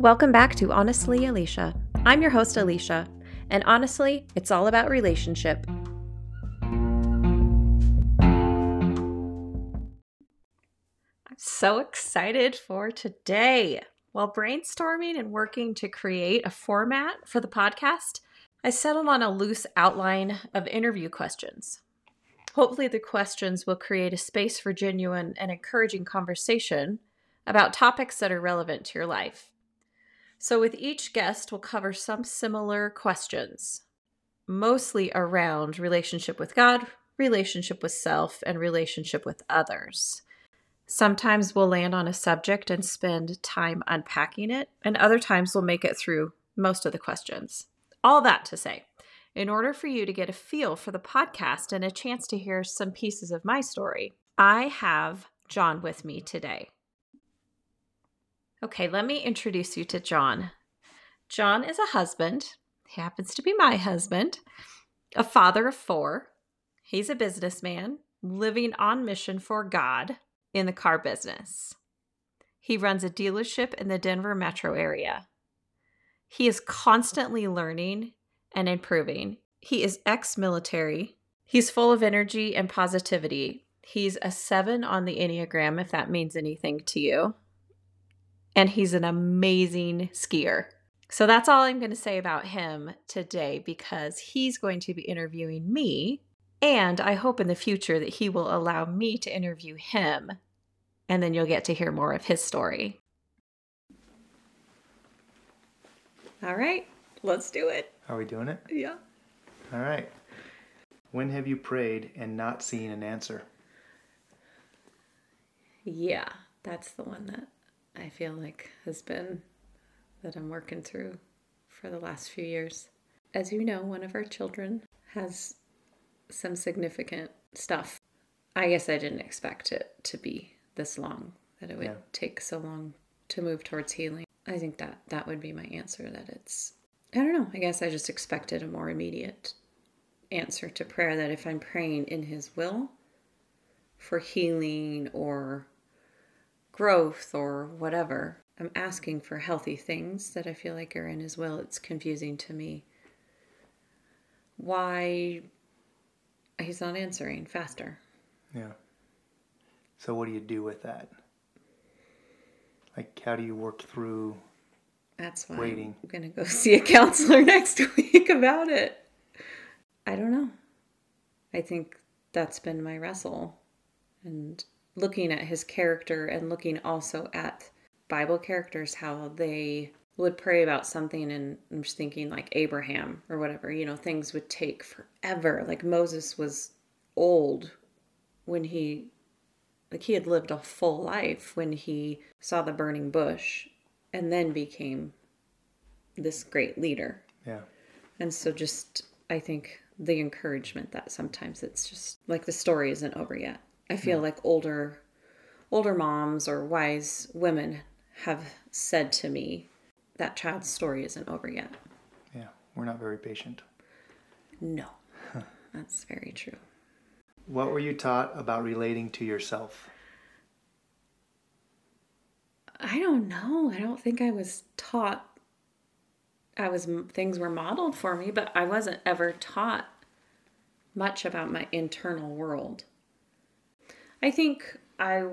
Welcome back to Honestly Alicia. I'm your host, Alicia, and honestly, it's all about relationship. I'm so excited for today. While brainstorming and working to create a format for the podcast, I settled on a loose outline of interview questions. Hopefully, the questions will create a space for genuine and encouraging conversation about topics that are relevant to your life. So, with each guest, we'll cover some similar questions, mostly around relationship with God, relationship with self, and relationship with others. Sometimes we'll land on a subject and spend time unpacking it, and other times we'll make it through most of the questions. All that to say, in order for you to get a feel for the podcast and a chance to hear some pieces of my story, I have John with me today. Okay, let me introduce you to John. John is a husband. He happens to be my husband, a father of four. He's a businessman living on mission for God in the car business. He runs a dealership in the Denver metro area. He is constantly learning and improving. He is ex military. He's full of energy and positivity. He's a seven on the Enneagram, if that means anything to you and he's an amazing skier. So that's all I'm going to say about him today because he's going to be interviewing me. And I hope in the future that he will allow me to interview him. And then you'll get to hear more of his story. All right, let's do it. Are we doing it? Yeah. All right. When have you prayed and not seen an answer? Yeah, that's the one that I feel like has been that I'm working through for the last few years. As you know, one of our children has some significant stuff. I guess I didn't expect it to be this long, that it would yeah. take so long to move towards healing. I think that that would be my answer that it's I don't know. I guess I just expected a more immediate answer to prayer that if I'm praying in his will for healing or growth or whatever. I'm asking for healthy things that I feel like are in his will. It's confusing to me why he's not answering faster. Yeah. So, what do you do with that? Like, how do you work through that's why waiting? I'm going to go see a counselor next week about it. I don't know. I think that's been my wrestle. And looking at his character and looking also at Bible characters, how they would pray about something and I'm just thinking like Abraham or whatever, you know, things would take forever. Like Moses was old when he like he had lived a full life when he saw the burning bush and then became this great leader. Yeah. And so just I think the encouragement that sometimes it's just like the story isn't over yet. I feel yeah. like older older moms or wise women have said to me that child's story isn't over yet. Yeah, we're not very patient. No. That's very true. What were you taught about relating to yourself? I don't know. I don't think I was taught I was things were modeled for me, but I wasn't ever taught much about my internal world. I think I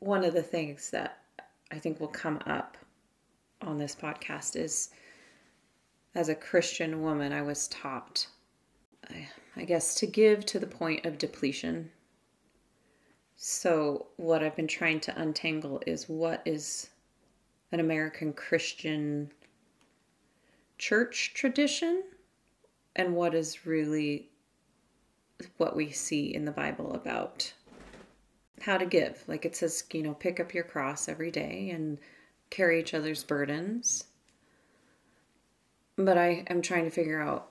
one of the things that I think will come up on this podcast is as a Christian woman, I was taught, I guess, to give to the point of depletion. So, what I've been trying to untangle is what is an American Christian church tradition and what is really what we see in the Bible about how to give. Like it says, you know, pick up your cross every day and carry each other's burdens. But I am trying to figure out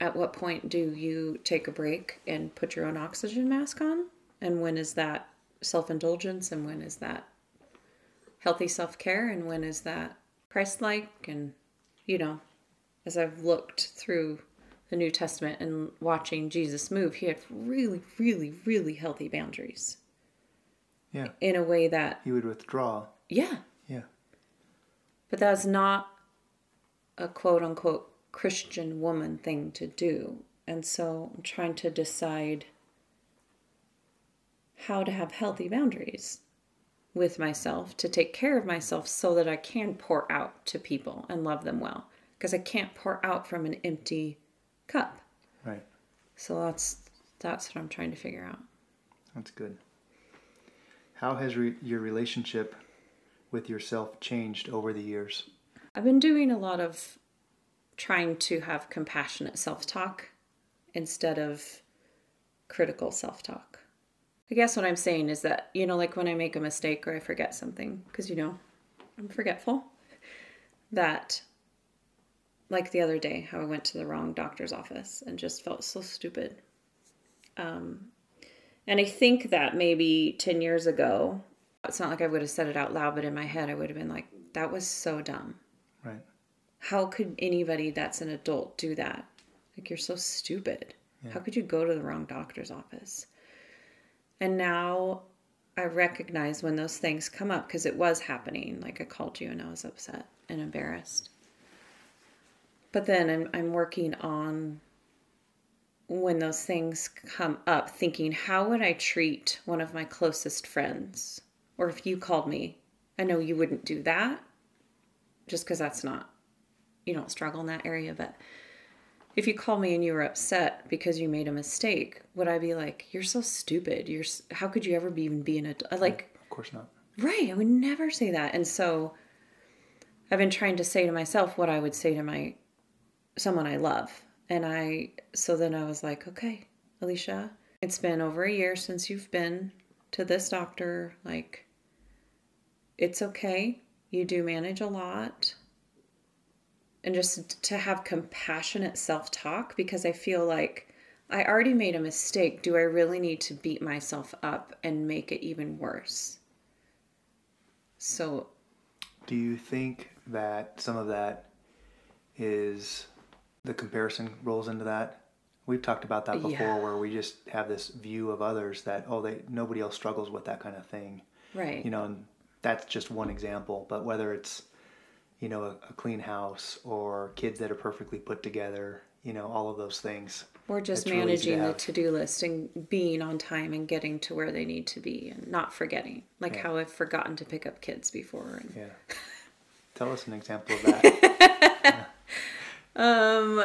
at what point do you take a break and put your own oxygen mask on? And when is that self indulgence? And when is that healthy self care? And when is that Christ like? And, you know, as I've looked through the New Testament and watching Jesus move, he had really, really, really healthy boundaries. Yeah. In a way that he would withdraw. Yeah. Yeah. But that's not a quote unquote Christian woman thing to do. And so I'm trying to decide how to have healthy boundaries with myself to take care of myself so that I can pour out to people and love them well. Because I can't pour out from an empty cup. Right. So that's that's what I'm trying to figure out. That's good. How has re- your relationship with yourself changed over the years? I've been doing a lot of trying to have compassionate self talk instead of critical self talk. I guess what I'm saying is that, you know, like when I make a mistake or I forget something, because, you know, I'm forgetful, that, like the other day, how I went to the wrong doctor's office and just felt so stupid. Um, and I think that maybe 10 years ago, it's not like I would have said it out loud, but in my head, I would have been like, that was so dumb. Right. How could anybody that's an adult do that? Like, you're so stupid. Yeah. How could you go to the wrong doctor's office? And now I recognize when those things come up because it was happening. Like, I called you and I was upset and embarrassed. But then I'm, I'm working on when those things come up, thinking, how would I treat one of my closest friends? Or if you called me, I know you wouldn't do that just because that's not, you don't struggle in that area. But if you called me and you were upset because you made a mistake, would I be like, you're so stupid? You're, how could you ever be even be an adult? Like, Of course not. Right. I would never say that. And so I've been trying to say to myself what I would say to my someone I love. And I so then I was like, okay, Alicia, it's been over a year since you've been to this doctor. Like it's okay. You do manage a lot. And just to have compassionate self-talk because I feel like I already made a mistake. Do I really need to beat myself up and make it even worse? So, Do you think that some of that is the comparison rolls into that? We've talked about that before Yeah. where we just have this view of others that oh they nobody else struggles with that kind of thing. right. You know, and that's just one example, but whether it's you know a, a clean house or kids that are perfectly put together, you know, all of those things. or just it's really to managing the to-do list and being on time and getting to where they need to be and not forgetting like Yeah. how i've forgotten to pick up kids before and, Yeah. Tell us an example of that. um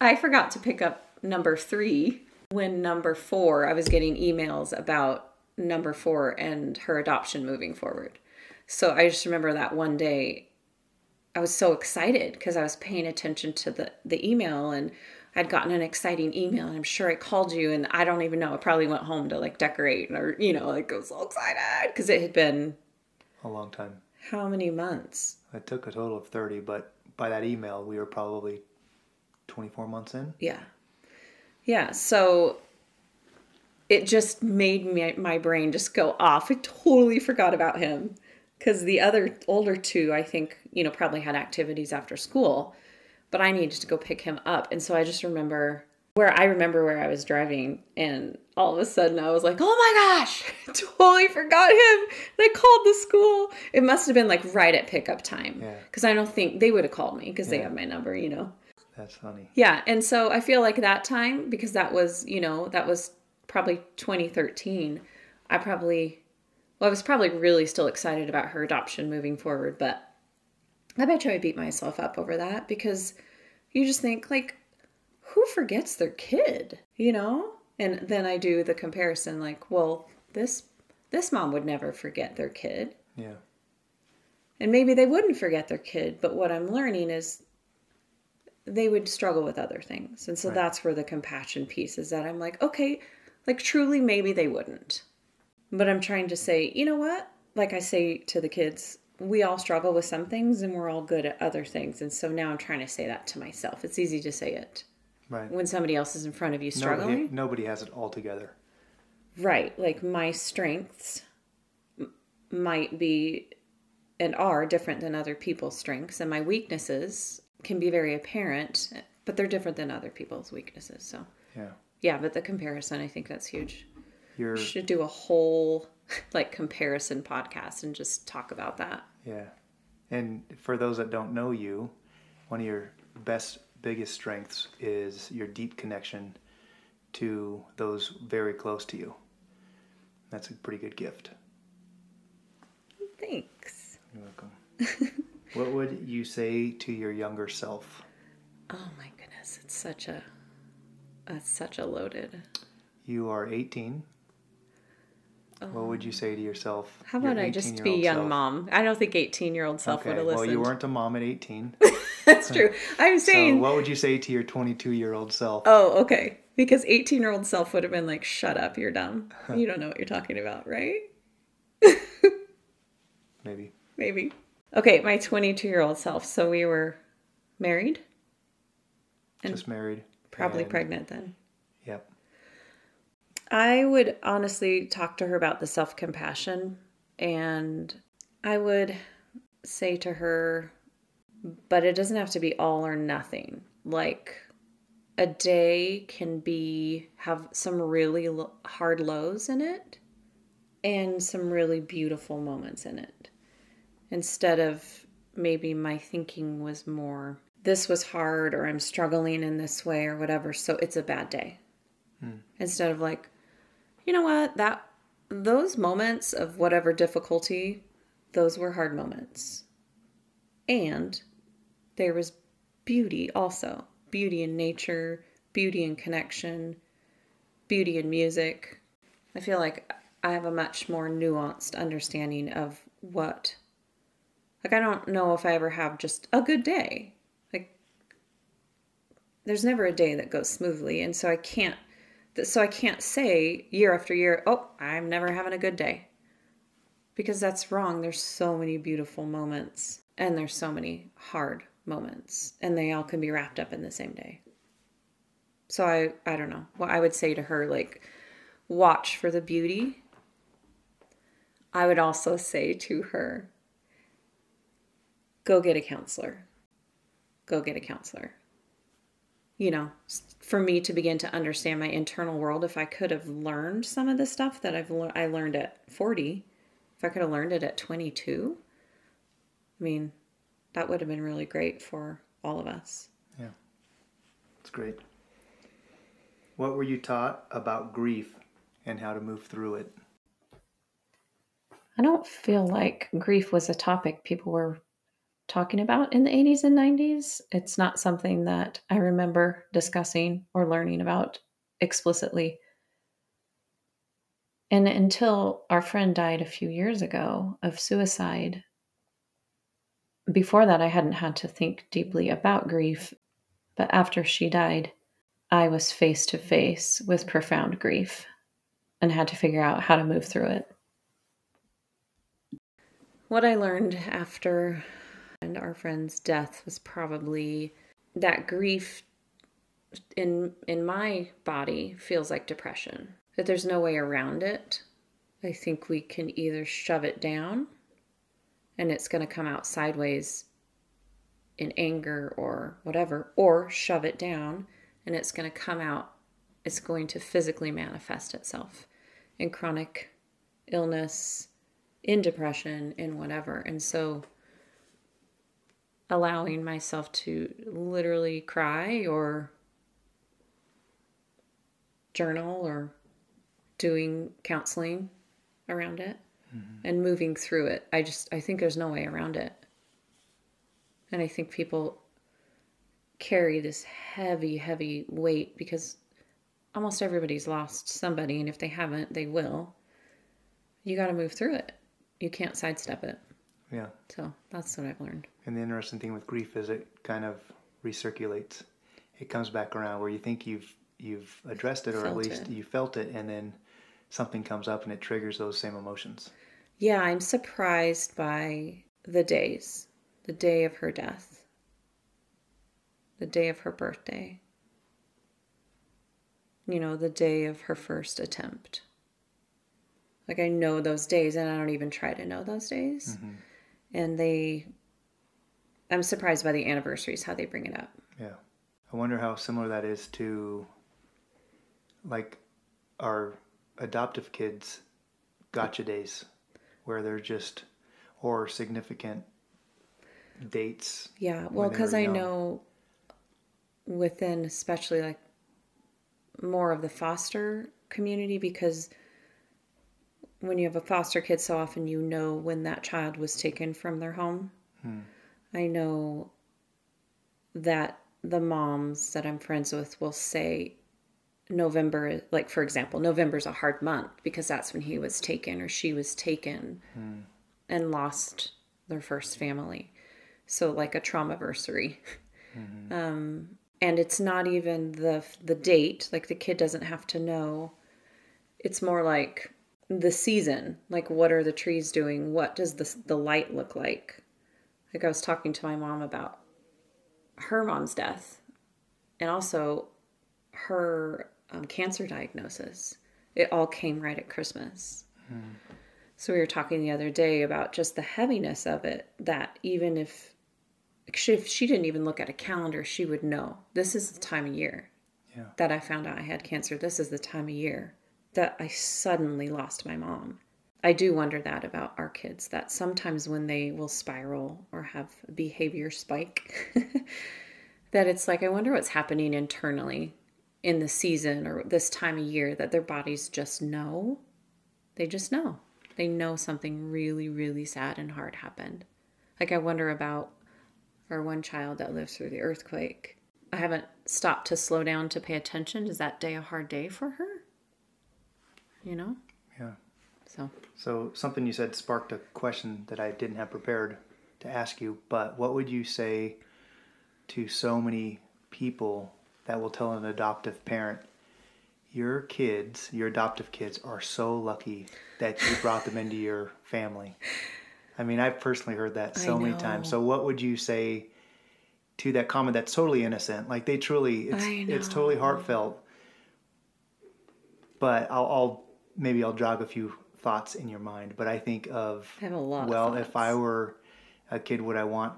i forgot to pick up number three when number four i was getting emails about number four and her adoption moving forward so i just remember that one day I was so excited because I was paying attention to the, the email and I'd gotten an exciting email and I'm sure I called you and I don't even know. I probably went home to like decorate or, you know, like I was so excited because it had been a long time. how many months? It took a total of 30, but by that email, we were probably 24 months in. Yeah. Yeah. So it just made me, my brain just go off. I totally forgot about him because the other older two, I think, you know, probably had activities after school, but I needed to go pick him up. And so I just remember where I remember where I was driving and all of a sudden I was like, oh my gosh, I totally forgot him. And I called the school. It must have been like right at pickup time Yeah. because I don't think they would have called me because they have my number, you know. That's funny. Yeah, and so I feel like that time because that was, you know, that was probably 2013. I probably well, I was probably really still excited about her adoption moving forward, but I bet you I beat myself up over that because you just think like who forgets their kid, you know? And then I do the comparison like, well, this this mom would never forget their kid. Yeah. And maybe they wouldn't forget their kid, but what I'm learning is they would struggle with other things. And so Right. that's where the compassion piece is that I'm like, okay, like truly maybe they wouldn't. But I'm trying to say, you know what? Like I say to the kids, we all struggle with some things and we're all good at other things. And so now I'm trying to say that to myself. It's easy to say it Right. when somebody else is in front of you struggling. Nobody, nobody has it all together. Right. Like my strengths m- might be and are different than other people's strengths, and my weaknesses can be very apparent, but they're different than other people's weaknesses. So, Yeah. yeah, but the comparison, I think that's huge. You're, should do a whole like comparison podcast and just talk about that. yeah. And for those that don't know you, one of your best, biggest strengths is your deep connection to those very close to you. That's a pretty good gift. Thanks. You're welcome. what would you say to your younger self? Oh my goodness, it's such a that's such a loaded. You are 18. What um, would you say to yourself? How your about I just be young self? mom? I don't think 18 year old self would have listened. Okay, well, you weren't a mom at 18. That's true. I'm so, saying. what would you say to your 22 year old self? oh, okay. Because 18 year old self would have been like, shut up, you're dumb. You don't know what you're talking about, right? Maybe. Maybe. Okay, my 22 year old self. So we were married, And Just married. probably pregnant then. Yep. I would honestly talk to her about the self compassion and I would say to her, but it doesn't have to be all or nothing. Like a day can be have some really lo- hard lows in it and some really beautiful moments in it. Instead of maybe my thinking was more this was hard or I'm struggling in this way or whatever, so it's a bad day. Hmm. Instead of like, you know what, that those moments of whatever difficulty, those were hard moments. And there was beauty also beauty in nature, beauty in connection, beauty in music. I feel like I have a much more nuanced understanding of what, like, I don't know if I ever have just a good day. Like, there's never a day that goes smoothly. And so I can't, so I can't say year after year, oh, I'm never having a good day. Because that's wrong. There's so many beautiful moments and there's so many hard moments and they all can be wrapped up in the same day. So I I don't know. What I would say to her like watch for the beauty. I would also say to her go get a counselor. Go get a counselor. You know, for me to begin to understand my internal world if I could have learned some of the stuff that I've lear- I learned at 40, if I could have learned it at 22, I mean, that would have been really great for all of us. Yeah. It's great. What were you taught about grief and how to move through it? I don't feel like grief was a topic people were talking about in the 80s and 90s. It's not something that I remember discussing or learning about explicitly. And until our friend died a few years ago of suicide, before that, I hadn't had to think deeply about grief. But after she died, I was face to face with profound grief and had to figure out how to move through it. What I learned after and our friend's death was probably that grief in in my body feels like depression. That there's no way around it. I think we can either shove it down and it's going to come out sideways in anger or whatever or shove it down and it's going to come out it's going to physically manifest itself in chronic illness in depression, in whatever. And so allowing myself to literally cry or journal or doing counseling around it mm-hmm. and moving through it. I just I think there's no way around it. And I think people carry this heavy heavy weight because almost everybody's lost somebody and if they haven't, they will. You got to move through it you can't sidestep it. Yeah. So that's what I've learned. And the interesting thing with grief is it kind of recirculates. It comes back around where you think you've you've addressed it or at least it. you felt it and then something comes up and it triggers those same emotions. Yeah, I'm surprised by the days. The day of her death. The day of her birthday. You know, the day of her first attempt. Like I know those days and I don't even try to know those days. Mm-hmm. And they I'm surprised by the anniversaries how they bring it up. Yeah. I wonder how similar that is to like our adoptive kids gotcha days where they're just or significant dates. Yeah, well, because I young. know within, especially like more of the foster community, because when you have a foster kid, so often you know when that child was taken from their home. Hmm. I know that the moms that I'm friends with will say November, like for example, November's a hard month because that's when he was taken or she was taken hmm. and lost their first family. So like a traumaversary. Mm-hmm. Um, and it's not even the the date. Like the kid doesn't have to know. It's more like the season. Like what are the trees doing? What does the the light look like? Like I was talking to my mom about her mom's death, and also her um, cancer diagnosis. It all came right at Christmas. So we were talking the other day about just the heaviness of it. That even if she, if she didn't even look at a calendar, she would know this is the time of year Yeah. that I found out I had cancer. This is the time of year that I suddenly lost my mom. I do wonder that about our kids that sometimes when they will spiral or have a behavior spike, that it's like, I wonder what's happening internally in the season or this time of year that their bodies just know. They just know. They know something really, really sad and hard happened. Like, I wonder about our one child that lived through the earthquake. I haven't stopped to slow down to pay attention. Is that day a hard day for her? You know? Yeah. So, So something you said sparked a question that I didn't have prepared to ask you. But what would you say to so many people that will tell an adoptive parent, "Your kids, your adoptive kids, are so lucky that you brought them into your family"? I mean, I've personally heard that so many times. So what would you say to that comment that's totally innocent? Like they truly, it's it's totally heartfelt. But I'll, I'll maybe I'll jog a few thoughts in your mind. But I think of I have a lot of well, if I were a kid, would I want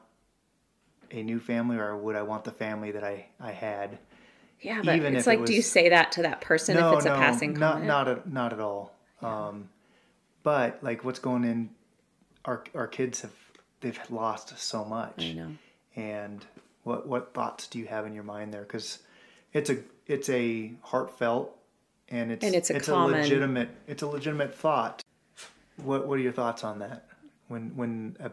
a new family or would I want the family that I I had? yeah, but even it's if it like, do you say that to that person if it's a passing not comment? not at, not at all. Um, but like what's going in, our our kids have they've lost so much. I know. And what what thoughts do you have in your mind there? Because it's a it's a heartfelt and it's And it's a it's common- a legitimate it's a legitimate thought. What what are your thoughts on that? When when a,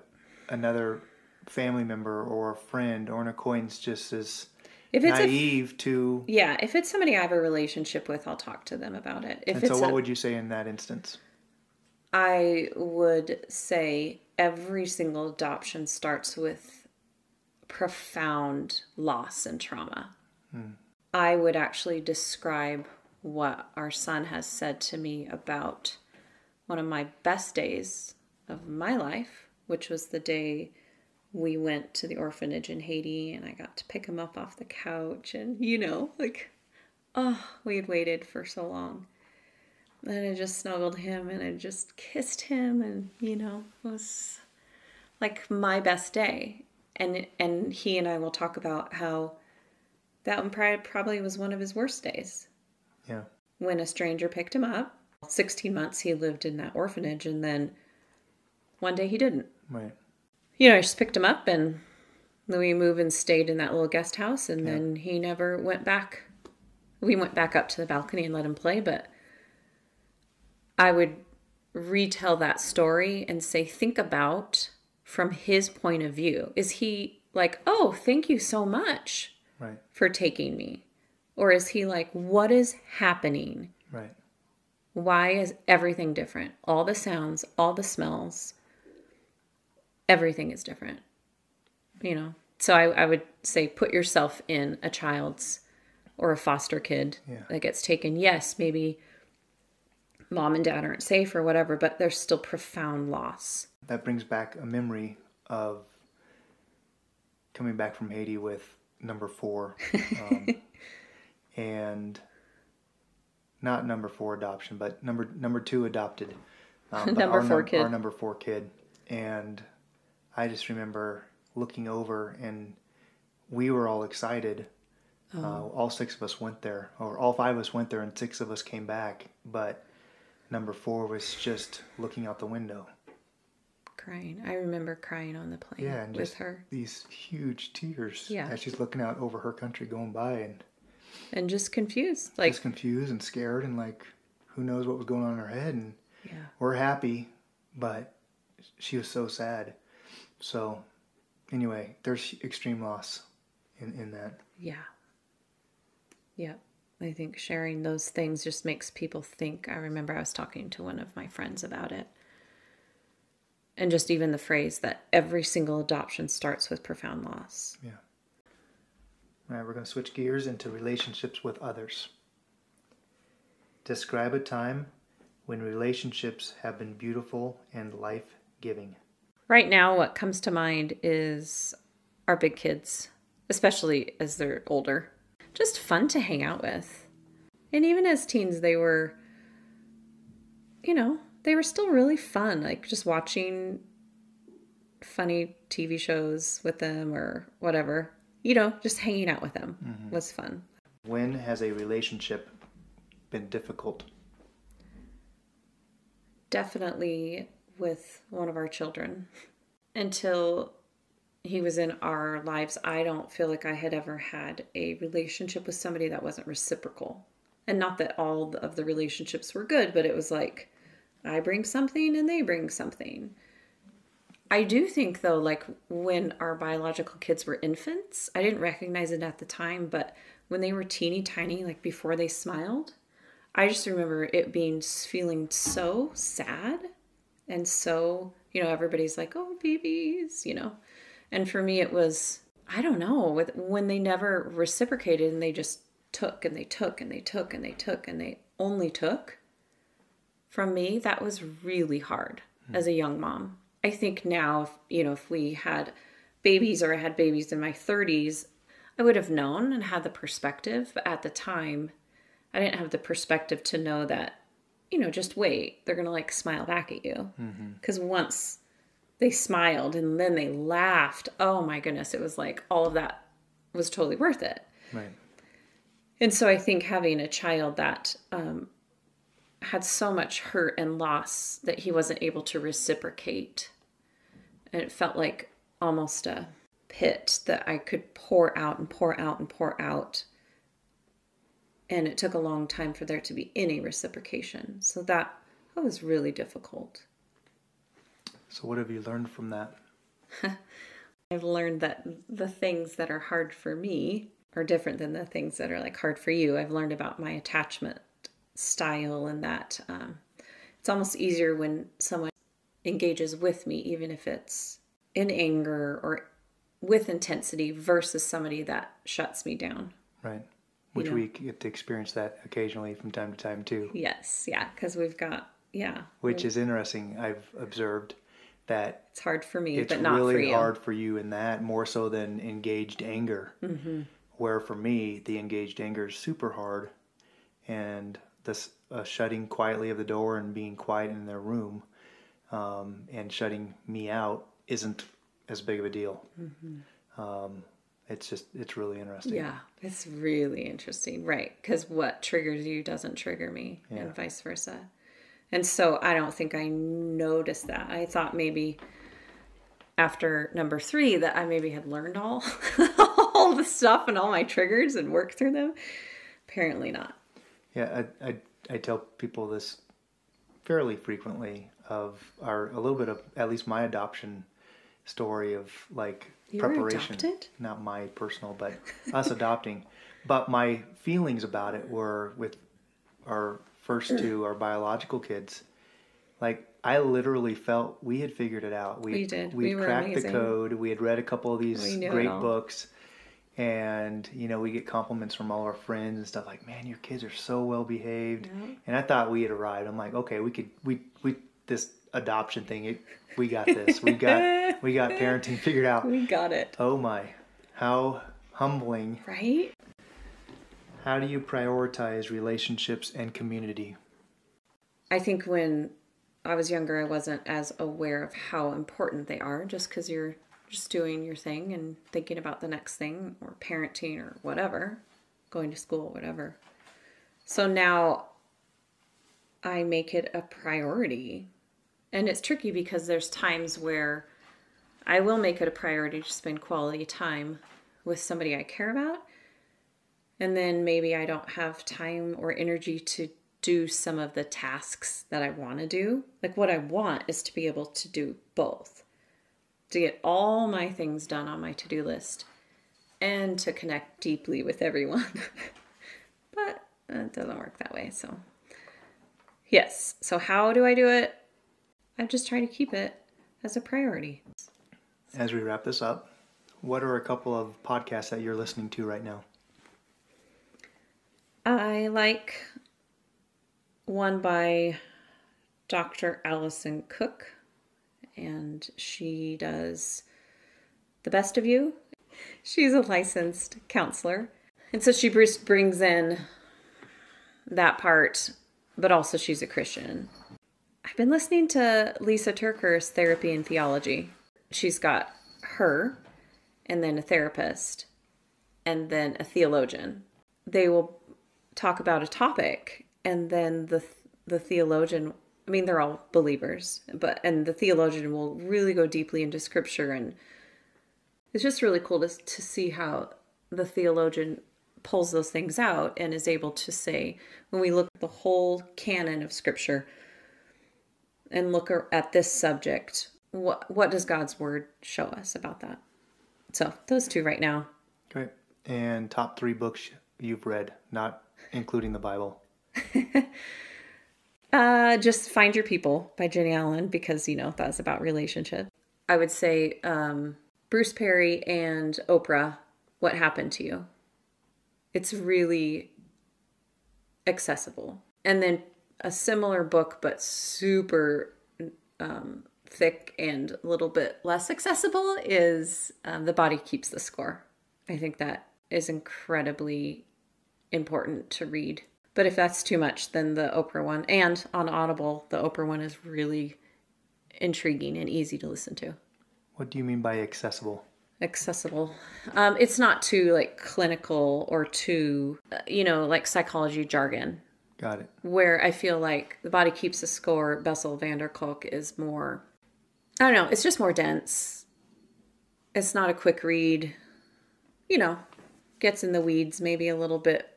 another family member or a friend or an acquaintance just is If it's a naive to Yeah, if it's somebody I have a relationship with, I'll talk to them about it. If and it's so what a- would you say in that instance? I would say every single adoption starts with profound loss and trauma. Hmm. I would actually describe what our son has said to me about one of my best days of my life, which was the day we went to the orphanage in Haiti and I got to pick him up off the couch and you know, like oh, we had waited for so long. And I just snuggled him and I just kissed him and you know, it was like my best day. And and he and I will talk about how that one probably was one of his worst days Yeah. when a stranger picked him up. 16 months he lived in that orphanage and then one day he didn't Right. you know, I just picked him up and we moved and stayed in that little guest house and then he never went back. We went back up to the balcony and let him play, but I would retell that story and say, think about from his point of view. Is he like, oh, thank you so much Right. for taking me? Or is he like, what is happening? Right. Why is everything different? All the sounds, all the smells, everything is different. You know? So I, I would say put yourself in a child's or a foster kid Yeah. that gets taken. Yes, maybe mom and dad aren't safe or whatever, but there's still profound loss. That brings back a memory of coming back from Haiti with number four, um, and not number four adoption, but number number two adopted. Um, Number our four num- kid. Our number four kid, and I just remember looking over, and we were all excited. Oh. Uh, all six of us went there, or all five of us went there, and six of us came back. But number four was just looking out the window. crying. I remember crying on the plane Yeah, and with just her these huge tears Yeah. as she's looking out over her country going by and and just confused. Like, just confused and scared and like who knows what was going on in her head and yeah. we're happy, but she was so sad. So anyway, there's extreme loss in, in that. Yeah. Yeah. I think sharing those things just makes people think. I remember I was talking to one of my friends about it. And just even the phrase that every single adoption starts with profound loss. Yeah. All right, we're going to switch gears into relationships with others. Describe a time when relationships have been beautiful and life giving. Right now, what comes to mind is our big kids, especially as they're older. Just fun to hang out with. And even as teens, they were, you know, they were still really fun. Like just watching funny TV shows with them or whatever. You know, just hanging out with them mm-hmm. was fun. When has a relationship been difficult? definitely with one of our children. Until he was in our lives, I don't feel like I had ever had a relationship with somebody that wasn't reciprocal. And not that all of the relationships were good, but it was like I bring something and they bring something. I do think though, like when our biological kids were infants, I didn't recognize it at the time, but when they were teeny tiny, like before they smiled, I just remember it being feeling so sad and so, you know, everybody's like, "Oh, babies," you know. And for me it was I don't know, with when they never reciprocated and they just took and they took and they took and they took and they only took from me, that was really hard hmm. as a young mom. I think now, if, you know, if we had babies or I had babies in my 30s, I would have known and had the perspective. But at the time, I didn't have the perspective to know that, you know, just wait, they're going to like smile back at you. Because once they smiled and then they laughed, oh my goodness, it was like all of that was totally worth it. Right. And so I think having a child that um, had so much hurt and loss that he wasn't able to reciprocate, and it felt like almost a pit that I could pour out and pour out and pour out. And it took a long time for there to be any reciprocation. So that, that was really difficult. So what have you learned from that? I've learned that the things that are hard for me are different than the things that are like hard for you. I've learned about my attachment style and that um, it's almost easier when someone engages with me, even if it's in anger or with intensity, versus somebody that shuts me down. Right. Which know. we get to experience that occasionally from time to time too. Yes, yeah, because we've got yeah, Which is interesting. I've observed that it's hard for me, it's but not for really you. hard for you in that more so than engaged anger. Mm-hmm. Where for me, the engaged anger is super hard, and this uh, shutting quietly of the door and being quiet in their room, um, and shutting me out isn't as big of a deal. Um, it's just it's really interesting. Mm-hmm. Yeah, it's really interesting, right? Because what triggers you doesn't trigger me, Yeah. and vice versa. And so I don't think I noticed that. I thought maybe after number three that I maybe had learned all all the stuff and all my triggers and worked through them. Apparently not. Yeah, I, I, I tell people this fairly frequently of our a little bit of at least my adoption story of like You preparation. Not my personal, but us adopting. But my feelings about it were with our first two, mm. our biological kids. Like I literally felt we had figured it out. We We did. We We cracked amazing. the code. We had read a couple of these We knew it great books and you know we get compliments from all our friends and stuff like man your kids are so well behaved and i thought we had arrived i'm like okay we could we we this adoption thing it, we got this we got we got parenting figured out We got it. oh my how humbling Right? how do you prioritize relationships and community I think when I was younger, I wasn't as aware of how important they are just because you're just doing your thing and thinking about the next thing or parenting or whatever, going to school, whatever. So now I make it a priority. And it's tricky because there's times where I will make it a priority to spend quality time with somebody I care about. And then maybe I don't have time or energy to do some of the tasks that I want to do. Like, what I want is to be able to do both to get all my things done on my to do list and to connect deeply with everyone. but uh, it doesn't work that way. So, yes. So, how do I do it? I'm just trying to keep it as a priority. As we wrap this up, what are a couple of podcasts that you're listening to right now? I like one by Dr. Alison Cook, and she does The Best of You. She's a licensed counselor. And so she brings in that part, but also she's a Christian. I've been listening to Lysa TerKeurst's Therapy and Theology. She's got her, and then a therapist, and then a theologian. They will talk about a topic, and then the the theologian. I mean, they're all believers, but and the theologian will really go deeply into Scripture, and it's just really cool to to see how the theologian pulls those things out and is able to say when we look at the whole canon of Scripture and look at this subject. What what does god's word show us about that? So those two right now. Great and top three books you've read not including the bible. Uh just find your people by Jennie allen because you know that's about relationship. I would say um bruce perry and oprah what happened to you. It's really accessible. And then a similar book but super um, thick and a little bit less accessible is um, The Body Keeps the Score. I think that is incredibly important to read. But if that's too much, then the Oprah one and on Audible, the Oprah one is really intriguing and easy to listen to. What do you mean by accessible? Accessible. Um, it's not too like clinical or too, uh, you know, like psychology jargon. Got it. Where I feel like the body keeps the score. Bessel van der Kolk is more. I don't know. It's just more dense. It's not a quick read. You know, gets in the weeds maybe a little bit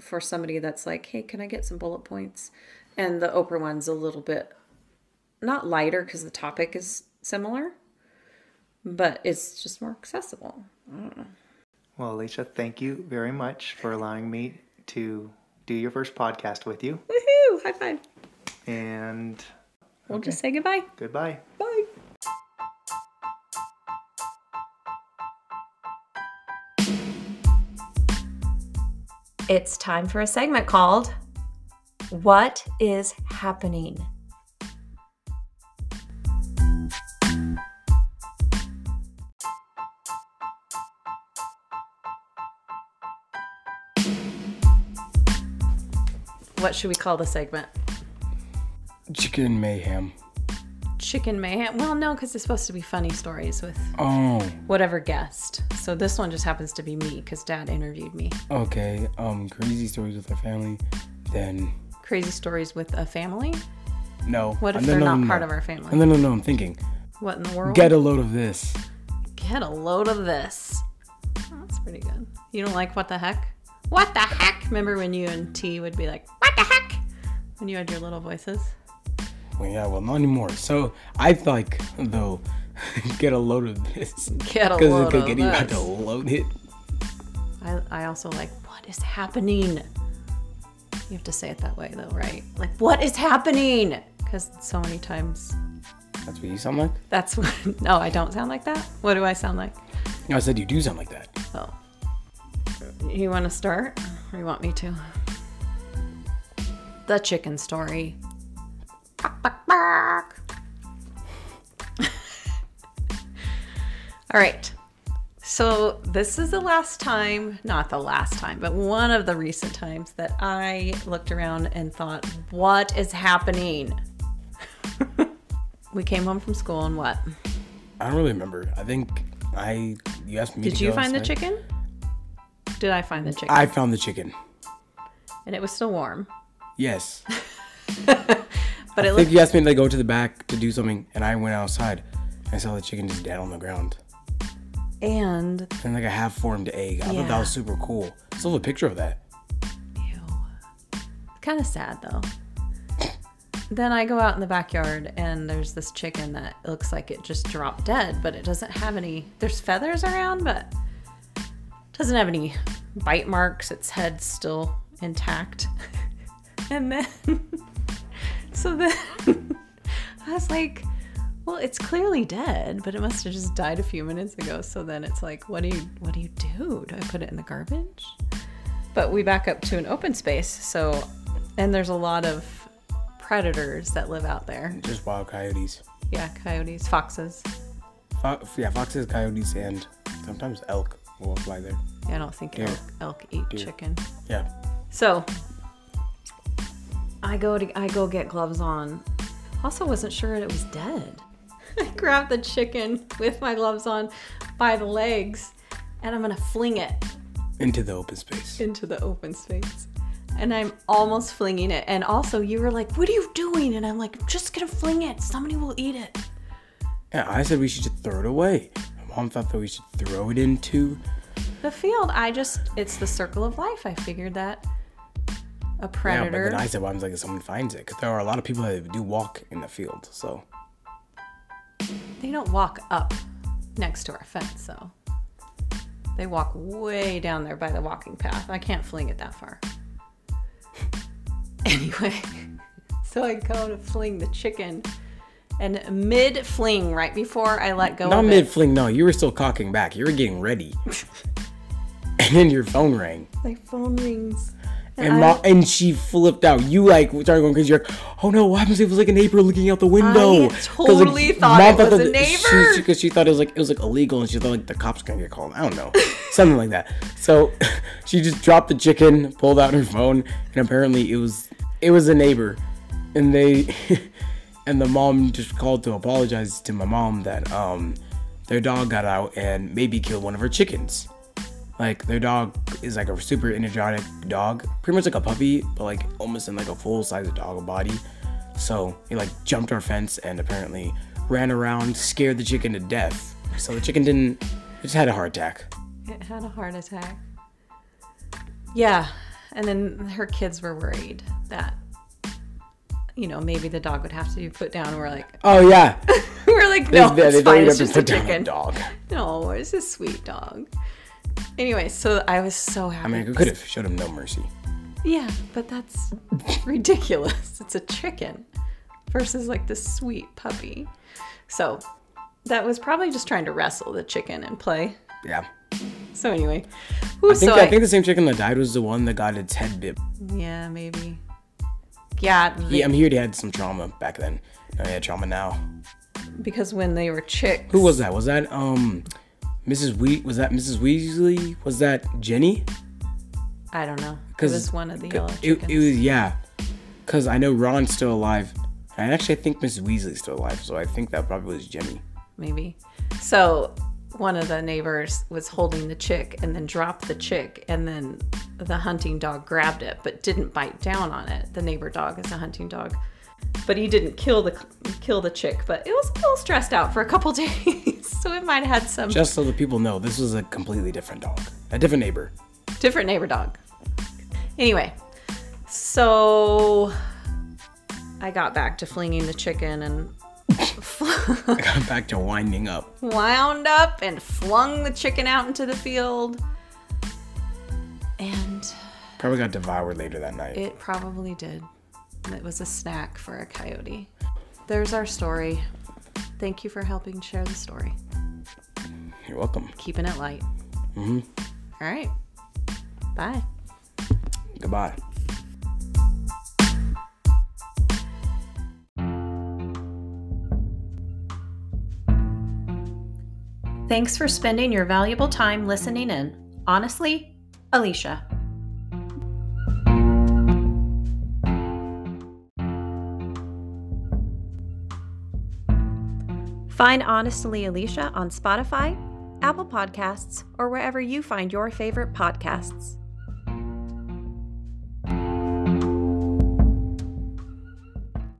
for somebody that's like, hey, can I get some bullet points? And the Oprah one's a little bit not lighter because the topic is similar, but it's just more accessible. Well, Alicia, thank you very much for allowing me to do your first podcast with you. Woohoo! High five. And we'll just say goodbye. Goodbye. Bye. It's time for a segment called What is Happening? What should we call the segment? Chicken mayhem. Chicken mayhem. Well, no, because it's supposed to be funny stories with oh whatever guest. So this one just happens to be me because Dad interviewed me. Okay. Um, crazy stories with our family. Then crazy stories with a family. No. What if they're no, not no, part no. of our family? No, no, no. I'm thinking. What in the world? Get a load of this. Get a load of this. Oh, that's pretty good. You don't like what the heck? What the heck? Remember when you and T would be like, what the heck? When you had your little voices? Well, yeah, well, not anymore. So I like, though, get a load of this. Get a load of this. Because You have to load it. I, I also like, what is happening? You have to say it that way, though, right? Like, what is happening? Because so many times. That's what you sound like? That's what. No, I don't sound like that. What do I sound like? No, I said you do sound like that. Oh. You want to start? Or you want me to? The chicken story. All right. So, this is the last time, not the last time, but one of the recent times that I looked around and thought, what is happening? we came home from school and what? I don't really remember. I think I, you asked me Did you find the chicken? Did I find the chicken? I found the chicken. And it was still warm. Yes. But I it think looked you asked me to go to the back to do something, and I went outside. I saw the chicken just dead on the ground. and And like a half formed egg. I thought that was super cool. Still have a picture of that. Ew. Kind of sad though. Then I go out in the backyard and there's this chicken that looks like it just dropped dead, but it doesn't have any. There's feathers around, but doesn't have any bite marks. Its head's still intact. and then, so then I was like, well, it's clearly dead, but it must have just died a few minutes ago. So then it's like, what do you, what do you do? Do I put it in the garbage? But we back up to an open space, so and there's a lot of predators that live out there. Just wild coyotes. Yeah, coyotes, foxes. Fo- yeah, foxes, coyotes, and sometimes elk will fly there. Yeah, I don't think elk, elk eat chicken. Yeah. So I go to I go get gloves on. Also wasn't sure it was dead. I grab the chicken with my gloves on by the legs and I'm gonna fling it Into the open space. into the open space. And I'm almost flinging it. And also, you were like, What are you doing? And I'm like, I'm just gonna fling it. Somebody will eat it. Yeah, I said we should just throw it away. My mom thought that we should throw it into. The field, I just, it's the circle of life. I figured that a Yeah, but predator. then I said, well, I'm like, if someone finds it, because there are a lot of people that do walk in the field. So they don't walk up next to our fence, so they walk way down there by the walking path. I can't fling it that far. Anyway, so I go to fling the chicken, and mid fling, right before I let go not mid fling, No, you were still cocking back. You were getting ready, and then your phone rang. my phone rings. And I- mom, and she flipped out. You like started going crazy. You're like, oh no, what happens if it was like a neighbor looking out the window? 'Cause, totally thought it was a neighbor. Because she, thought it was like it was like illegal, and she thought like the cops gonna get called. I don't know, something like that. So she just dropped the chicken, pulled out her phone, and apparently it was it was a neighbor, and they and the mom just called to apologize to my mom that um their dog got out and maybe killed one of her chickens. Like their dog is like a super energetic dog, pretty much like a puppy, but like almost in like a full size dog body. So he like jumped our fence and apparently ran around, scared the chicken to death. So the chicken didn't, it just had a heart attack. It had a heart attack. Yeah, and then her kids were worried that, you know, maybe the dog would have to be put down. We're like, Oh yeah, we're like, no, they, it's they fine. It's just a put down a chicken. dog. No, it's a sweet dog. Anyway, so I was so happy. I mean, we could have showed him no mercy. Yeah, but that's ridiculous. It's a chicken versus like this sweet puppy. So that was probably just trying to wrestle the chicken and play. Yeah, So anyway, Ooh, I think so I think the same chicken that died was the one that got its head bit. yeah, maybe. Yeah, Yeah, I'm here. He had some trauma back then. No, he had trauma now. because when they were chicks. Who was that? Was that um, Mrs. We? Was that Mrs. Weasley? Was that Jenny? I don't know. Because it was one of the yellow It, chickens. it was yeah, because I know Ron's still alive, I actually think Mrs. Weasley's still alive, so I think that probably was Jenny. maybe. So one of the neighbors was holding the chick and then dropped the chick and then the hunting dog grabbed it but didn't bite down on it. The neighbor dog is a hunting dog. But he didn't kill the kill the chick, but it was a little stressed out for a couple days. so it might have had some Just so the people know, this was a completely different dog, a different neighbor. different neighbor dog. Anyway, so I got back to flinging the chicken and I got back to winding up. wound up and flung the chicken out into the field. And Probably got devoured later that night. it probably did. It was a snack for a coyote. There's our story. Thank you for helping share the story. You're welcome. Keeping it light. hmm All right. Bye. Goodbye. Thanks for spending your valuable time listening in. Honestly, Alicia. Find Honestly Alicia on Spotify, Apple Podcasts, or wherever you find your favorite podcasts.